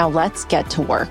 Now let's get to work.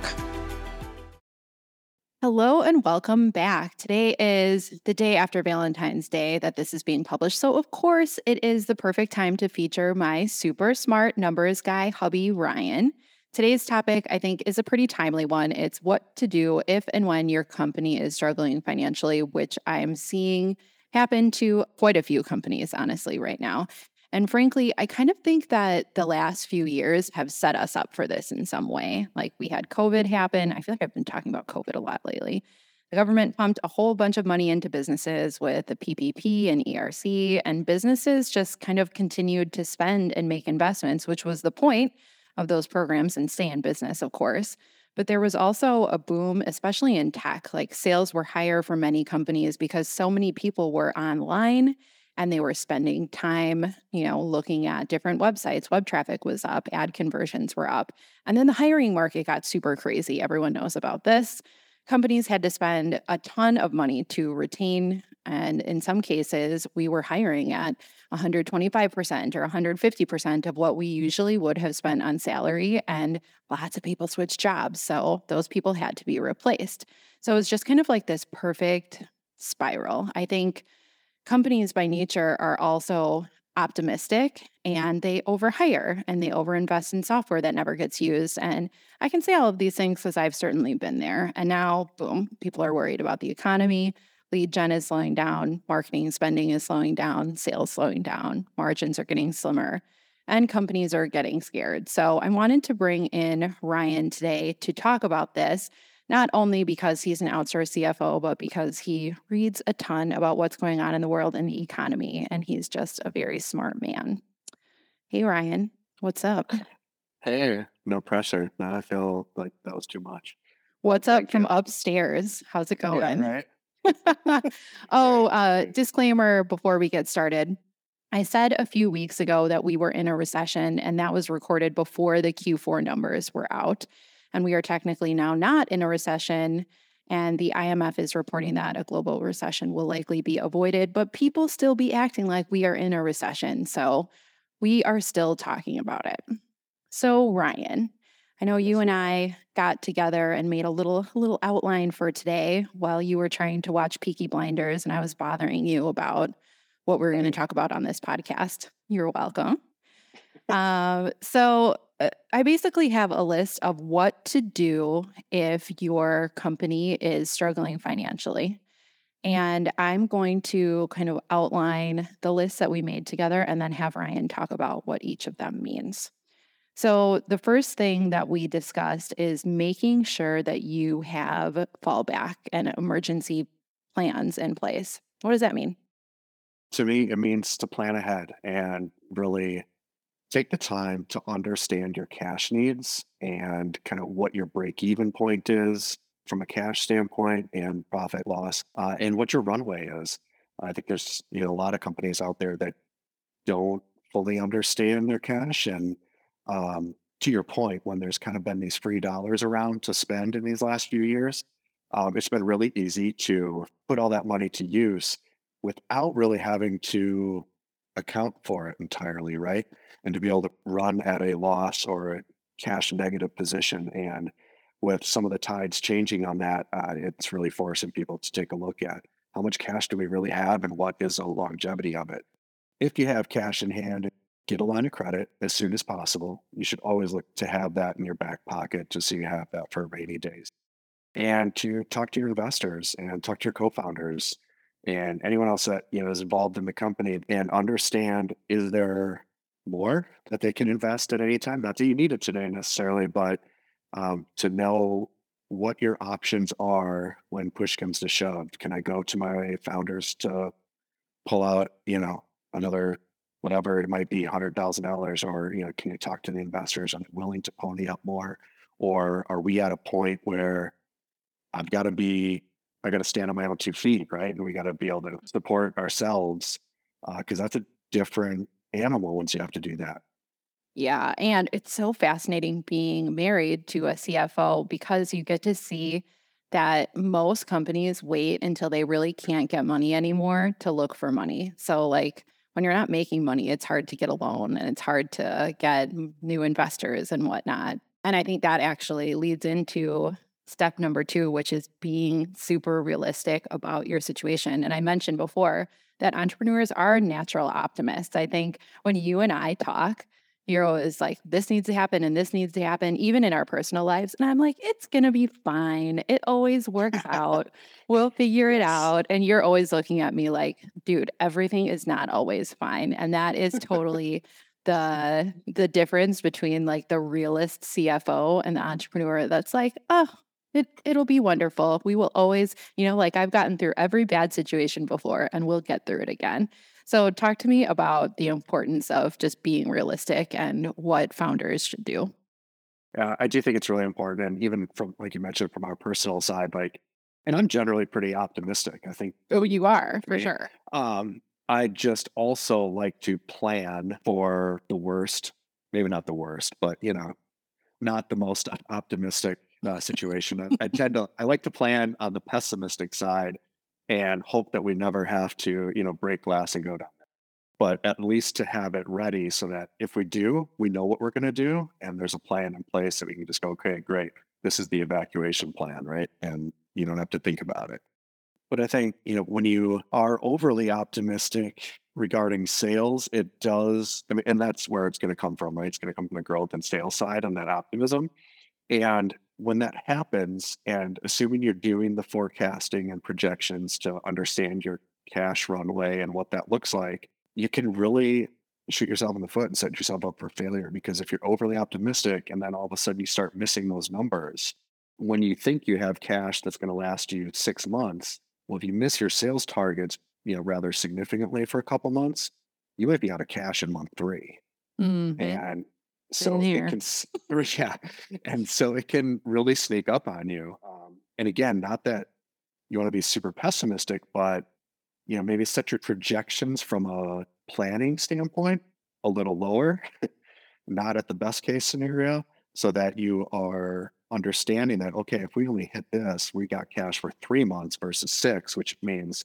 Hello and welcome back. Today is the day after Valentine's Day that this is being published. So, of course, it is the perfect time to feature my super smart numbers guy, hubby Ryan. Today's topic, I think, is a pretty timely one. It's what to do if and when your company is struggling financially, which I'm seeing happen to quite a few companies, honestly, right now. And frankly, I kind of think that the last few years have set us up for this in some way. Like we had COVID happen. I feel like I've been talking about COVID a lot lately. The government pumped a whole bunch of money into businesses with the PPP and ERC, and businesses just kind of continued to spend and make investments, which was the point of those programs and stay in business, of course. But there was also a boom, especially in tech. Like sales were higher for many companies because so many people were online and they were spending time, you know, looking at different websites. Web traffic was up, ad conversions were up. And then the hiring market got super crazy. Everyone knows about this. Companies had to spend a ton of money to retain. And in some cases, we were hiring at 125% or 150% of what we usually would have spent on salary. And lots of people switched jobs. So those people had to be replaced. So it was just kind of like this perfect spiral. I think companies by nature are also optimistic and they overhire and they overinvest in software that never gets used. And I can say all of these things because I've certainly been there. And now, boom, people are worried about the economy. Lead gen is slowing down, marketing spending is slowing down, sales slowing down, margins are getting slimmer, and companies are getting scared. So I wanted to bring in Ryan today to talk about this not only because he's an outsourced CFO, but because he reads a ton about what's going on in the world and the economy. And he's just a very smart man. Hey, Ryan, what's up? Hey, no pressure. Now I feel like that was too much. What's up Thank from you. upstairs? How's it going? Yeah, right. oh, uh, disclaimer before we get started. I said a few weeks ago that we were in a recession, and that was recorded before the Q4 numbers were out. And we are technically now not in a recession. And the IMF is reporting that a global recession will likely be avoided, but people still be acting like we are in a recession. So we are still talking about it. So, Ryan, I know you and I got together and made a little little outline for today while you were trying to watch Peaky Blinders and I was bothering you about what we're going to talk about on this podcast. You're welcome. Uh, so Uh, I basically have a list of what to do if your company is struggling financially. And I'm going to kind of outline the list that we made together and then have Ryan talk about what each of them means. So, the first thing that we discussed is making sure that you have fallback and emergency plans in place. What does that mean? To me, it means to plan ahead and really take the time to understand your cash needs and kind of what your break even point is from a cash standpoint and profit loss uh, and what your runway is. I think there's you know a lot of companies out there that don't fully understand their cash and um, to your point, when there's kind of been these free dollars around to spend in these last few years, um, it's been really easy to put all that money to use without really having to account for it entirely, right? And to be able to run at a loss or a cash negative position. And with some of the tides changing on that, uh, it's really forcing people to take a look at how much cash do we really have and what is the longevity of it. If you have cash in hand, get a line of credit as soon as possible. You should always look to have that in your back pocket just so you have that for rainy days. And to talk to your investors and talk to your co-founders and anyone else that you know is involved in the company and understand is there more that they can invest at any time? Not that you need it today necessarily but um, to know what your options are when push comes to shove. Can i go to my founders to pull out you know another whatever it might be $100000 or you know can you talk to the investors? I'm willing to pony up more? Or are we at a point where I've got to be, I got to stand on my own two feet, right? And we got to be able to support ourselves because uh, that's a different animal once you have to do that. Yeah. And it's so fascinating being married to a CFO because you get to see that most companies wait until they really can't get money anymore to look for money. So, like, when you're not making money, it's hard to get a loan and it's hard to get new investors and whatnot. And I think that actually leads into step number two, which is being super realistic about your situation. And I mentioned before that entrepreneurs are natural optimists. I think when you and I talk, you're always like, this needs to happen and this needs to happen, even in our personal lives. And I'm like, it's going to be fine. It always works out. We'll figure it out. And you're always looking at me like, dude, everything is not always fine. And that is totally the the difference between like the realist CFO and the entrepreneur that's like, oh, it it'll be wonderful. We will always, you know, like I've gotten through every bad situation before and we'll get through it again. So, talk to me about the importance of just being realistic and what founders should do. Yeah, I do think it's really important. And even from, like you mentioned, from our personal side, like, and I'm generally pretty optimistic. I think. Oh, you are for sure. Um, I just also like to plan for the worst, maybe not the worst, but, you know, not the most optimistic uh, situation. I, I tend to, I like to plan on the pessimistic side and hope that we never have to, you know, break glass and go down. But at least to have it ready so that if we do, we know what we're going to do and there's a plan in place that we can just go, okay, great. This is the evacuation plan, right? And you don't have to think about it. But I think, you know, when you are overly optimistic regarding sales, it does, I mean, and that's where it's going to come from, right? It's going to come from the growth and sales side and that optimism. And when that happens, and assuming you're doing the forecasting and projections to understand your cash runway and what that looks like, you can really shoot yourself in the foot and set yourself up for failure. Because if you're overly optimistic and then all of a sudden you start missing those numbers, when you think you have cash that's going to last you six months, well, if you miss your sales targets, you know, rather significantly for a couple months, you might be out of cash in month 3 mm-hmm. And so it can, yeah, and so it can really sneak up on you. Um, and again, not that you want to be super pessimistic, but you know, maybe set your projections from a planning standpoint a little lower, not at the best case scenario, so that you are understanding that okay, if we only hit this, we got cash for three months versus six, which means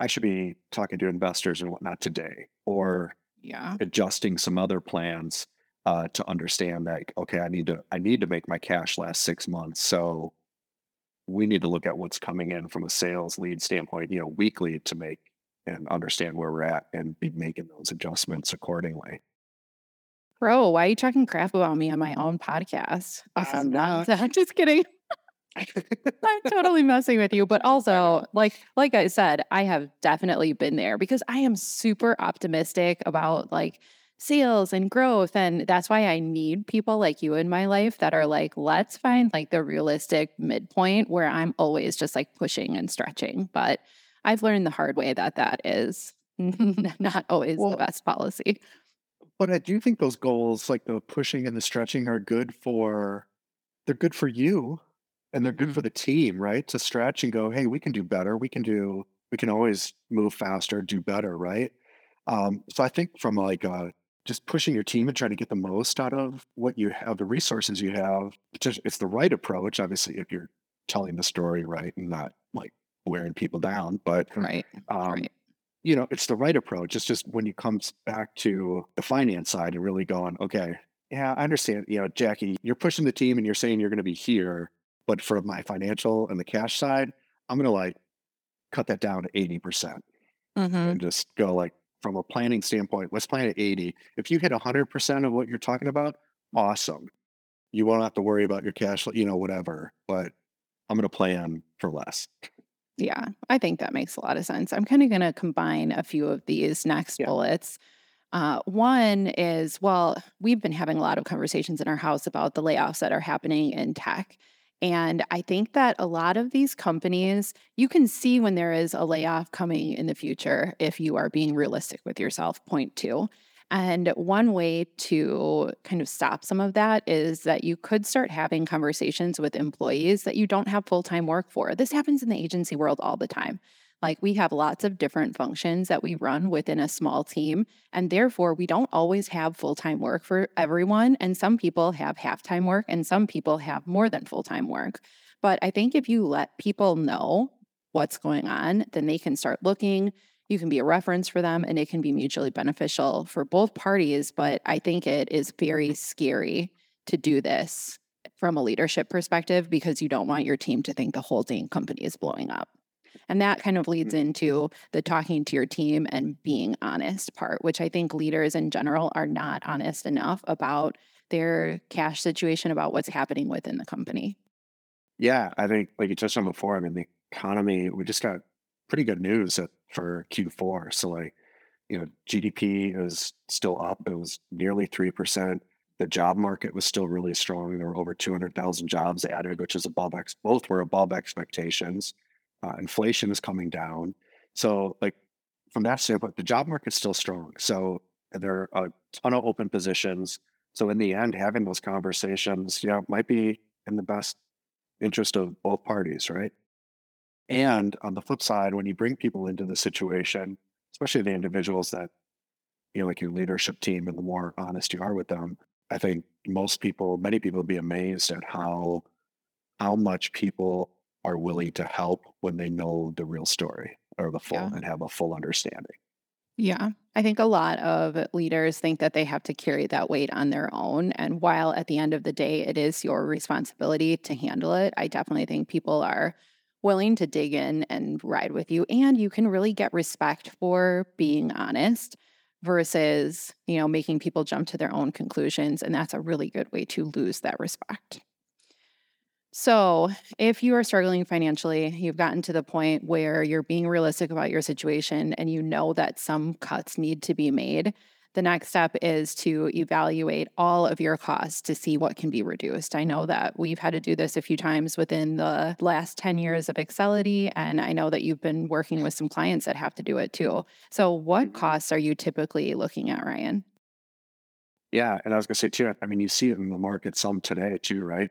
I should be talking to investors and whatnot today, or yeah, adjusting some other plans uh, to understand that okay, I need to I need to make my cash last six months. So we need to look at what's coming in from a sales lead standpoint, you know, weekly to make and understand where we're at and be making those adjustments accordingly. Bro, why are you talking crap about me on my own podcast? I'm not. I'm just kidding. I'm totally messing with you, but also like like I said, I have definitely been there because I am super optimistic about like sales and growth. And that's why I need people like you in my life that are like, let's find like the realistic midpoint where I'm always just like pushing and stretching. But I've learned the hard way that that is not always well, the best policy. But I do think those goals, like the pushing and the stretching, are good for, they're good for you and they're good for mm-hmm. the team, right? To stretch and go, hey, we can do better. We can do, we can always move faster, do better, right? Um, so I think from like a just pushing your team and trying to get the most out of what you have, the resources you have. It's, the right approach, obviously, if you're telling the story right and not like wearing people down. But right, um, right. you know, it's the right approach. It's just when you comes back to the finance side and really going, okay, yeah, I understand. You know, Jackie, you're pushing the team and you're saying you're going to be here, but for my financial and the cash side, I'm going to like cut that down to 80% mm-hmm. and just go like, from a planning standpoint, let's plan at 80. If you hit 100% of what you're talking about, awesome. You won't have to worry about your cash, you know, whatever. But I'm going to plan for less. Yeah, I think that makes a lot of sense. I'm kind of going to combine a few of these next yeah. bullets. Uh, one is, well, we've been having a lot of conversations in our house about the layoffs that are happening in tech. And I think that a lot of these companies, you can see when there is a layoff coming in the future if you are being realistic with yourself. Point two. And one way to kind of stop some of that is that you could start having conversations with employees that you don't have full time work for. This happens in the agency world all the time. Like we have lots of different functions that we run within a small team. And therefore, we don't always have full time work for everyone. And some people have half time work and some people have more than full time work. But I think if you let people know what's going on, then they can start looking. You can be a reference for them and it can be mutually beneficial for both parties. But I think it is very scary to do this from a leadership perspective because you don't want your team to think the whole dang company is blowing up. And that kind of leads Mm. into the talking to your team and being honest part, which I think leaders in general are not honest enough about their cash situation, about what's happening within the company. Yeah, I think like you touched on before, I mean, the economy, we just got pretty good news for Q4. So like, you know, GDP is still up. It was nearly 3%. The job market was still really strong. There were over 200,000 jobs added, which is above ex- both were above expectations. Uh, inflation is coming down. So like from that standpoint, the job market's still strong. So there are a ton of open positions. So in the end, having those conversations, yeah, might be in the best interest of both parties, right? And on the flip side, when you bring people into the situation, especially the individuals that, you know, like your leadership team, and the more honest you are with them, I think most people, many people would be amazed at how how much people are willing to help when they know the real story or the full Yeah. and have a full understanding. Yeah. I think a lot of leaders think that they have to carry that weight on their own. And while at the end of the day, it is your responsibility to handle it, I definitely think people are willing to dig in and ride with you. And you can really get respect for being honest versus, you know, making people jump to their own conclusions. And that's a really good way to lose that respect. So, if you are struggling financially, you've gotten to the point where you're being realistic about your situation and you know that some cuts need to be made, the next step is to evaluate all of your costs to see what can be reduced. I know that we've had to do this a few times within the last 10 years of Accelity, and I know that you've been working with some clients that have to do it too. So, what Mhm. costs are you typically looking at, Ryan? Yeah, and I was gonna say too, I mean, you see it in the market some today too, right?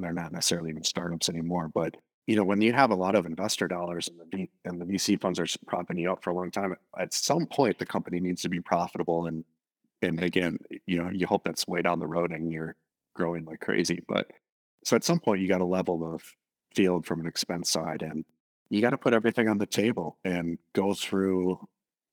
They're not necessarily even startups anymore, but you know, when you have a lot of investor dollars and the V and the VC funds are propping you up for a long time, at some point the company needs to be profitable. And and again, you know, you hope that's way down the road and you're growing like crazy. But so at some point you got to level the field from an expense side and you got to put everything on the table and go through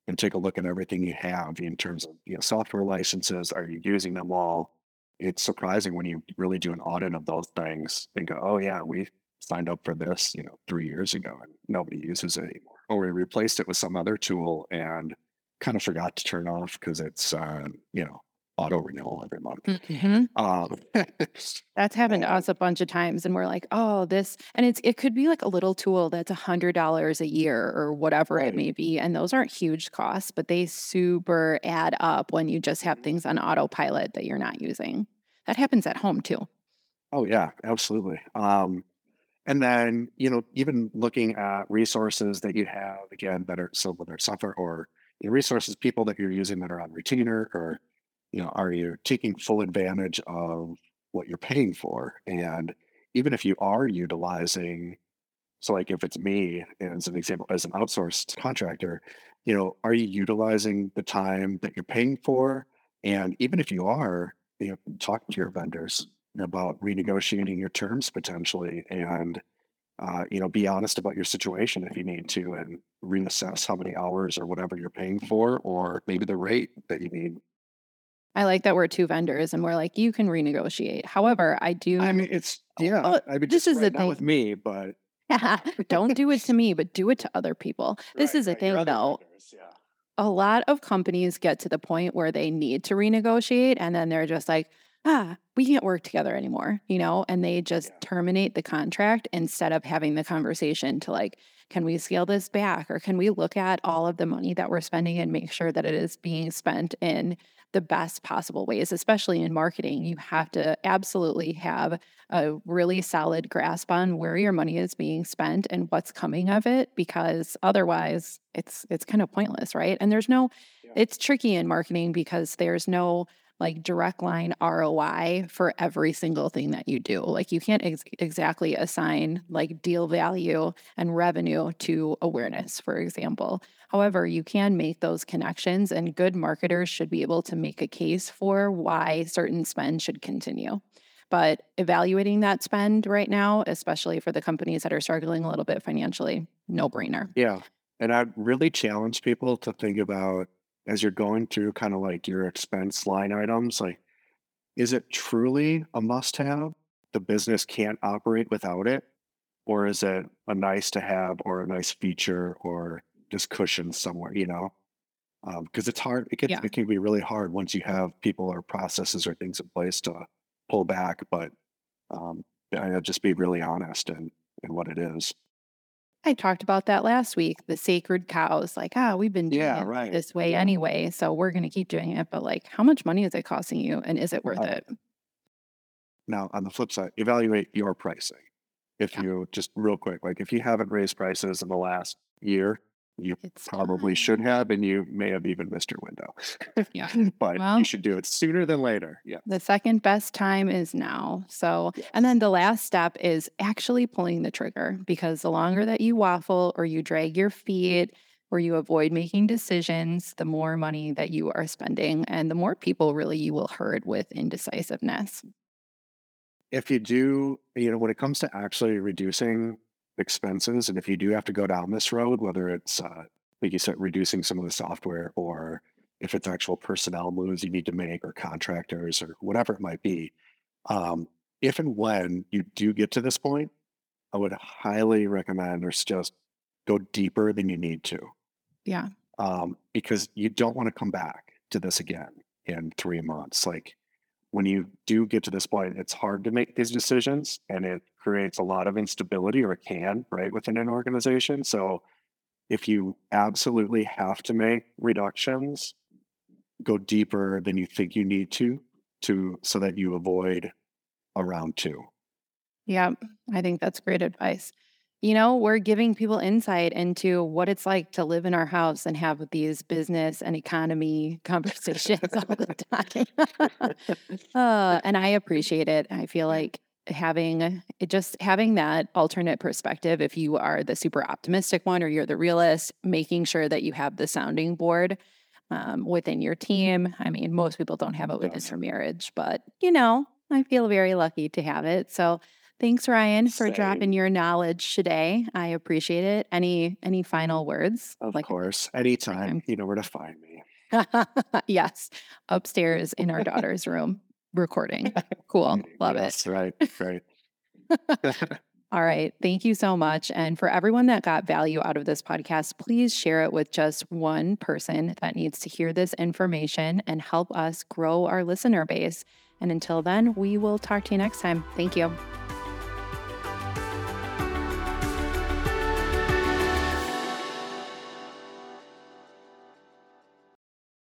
and take a look at everything you have in terms of you know software licenses. Are you using them all? It's surprising when you really do an audit of those things and go, oh yeah, we signed up for this, you know, three years ago and nobody uses it anymore. Or we replaced it with some other tool and kind of forgot to turn off because it's uh, you know, auto renewal every month. Mhm. Um, That's happened to us a bunch of times, and we're like, "Oh, this" and it's it could be like a little tool that's a $100 a year or whatever it may be, and those aren't huge costs, but they super add up when you just have things on autopilot that you're not using. That happens at home too. Oh yeah, absolutely. Um, and then, you know, even looking at resources that you have, again, that are so whether it's software or resources, people that you're using that are on retainer, or you know, are you taking full advantage of what you're paying for? And even if you are utilizing, so like if it's me as an example, as an outsourced contractor, you know, are you utilizing the time that you're paying for? And even if you are, you know, talk to your vendors about renegotiating your terms potentially and uh, you know, be honest about your situation if you need to and reassess how many hours or whatever you're paying for, or maybe the rate that you need. I like that we're 2 vendors and we're like, "You can renegotiate." However, I do. I mean, it's, yeah, oh, I mean, this just is the right now with me, but Don't do it to me, but do it to other people. This right, is a right. Thing though. vendors, yeah. a lot of companies get to the point where they need to renegotiate and then they're just like, ah, we can't work together anymore, you know, and they just Yeah. terminate the contract instead of having the conversation to like, can we scale this back or can we look at all of the money that we're spending and make sure that it is being spent in the best possible ways, especially in marketing? You have to absolutely have a really solid grasp on where your money is being spent and what's coming of it because otherwise it's it's kind of pointless, right? And there's no Yeah. It's tricky in marketing because there's no like direct line ROI for every single thing that you do. Like you can't ex- exactly assign like deal value and revenue to awareness, for example. However, you can make those connections, and good marketers should be able to make a case for why certain spend should continue. But evaluating that spend right now, especially for the companies that are struggling a little bit financially, no brainer. Yeah. And I'd really challenge people to think about as you're going through kind of like your expense line items, like, is it truly a must have? The business can't operate without it? Or is it a nice to have or a nice feature or just cushion somewhere, you know? Because um, it's hard. It, gets, yeah. it can be really hard once you have people or processes or things in place to pull back. But um, I'd just be really honest in, in what it is. I talked about that last week. The sacred cows, like, ah, we've been doing yeah, it right. this way yeah. anyway, so we're going to keep doing it. But like, how much money is it costing you, and is it worth uh, it? Now, on the flip side, evaluate your pricing. If yeah. you just real quick, like if you haven't raised prices in the last year, you it's probably should have, and you may have even missed your window. yeah. but well, you should do it sooner than later. Yeah. The second best time is now. So, and then the last step is actually pulling the trigger because the longer that you waffle or you drag your feet or you avoid making decisions, the more money that you are spending and the more people really you will hurt with indecisiveness. If you do, you know, when it comes to actually reducing expenses. And if you do have to go down this road, whether it's, uh, like you said, reducing some of the software or if it's actual personnel moves you need to make or contractors or whatever it might be, um, if and when you do get to this point, I would highly recommend or just go deeper than you need to. Yeah. Um, because you don't want to come back to this again in three months. Like when you do get to this point, it's hard to make these decisions and it creates a lot of instability or it can, right, within an organization. So if you absolutely have to make reductions, go deeper than you think you need to to so that you avoid a round two. Yeah, I think that's great advice. You know, we're giving people insight into what it's like to live in our house and have these business and economy conversations all the time. uh, and I appreciate it. I feel like having it just having that alternate perspective if you are the super optimistic one or you're the realist making sure that you have the sounding board um, within your team. I mean most people don't have it within their marriage but you know i feel very lucky to have it. So thanks ryan for Same. dropping your knowledge today. I appreciate it. Any any final words? Of like, course. anytime. You know where to find me. Yes. Upstairs in our daughter's room recording. Cool. Love yes, it. Right. Right. All right. Thank you so much. And for everyone that got value out of this podcast, please share it with just one person that needs to hear this information and help us grow our listener base. And until then, we will talk to you next time. Thank you.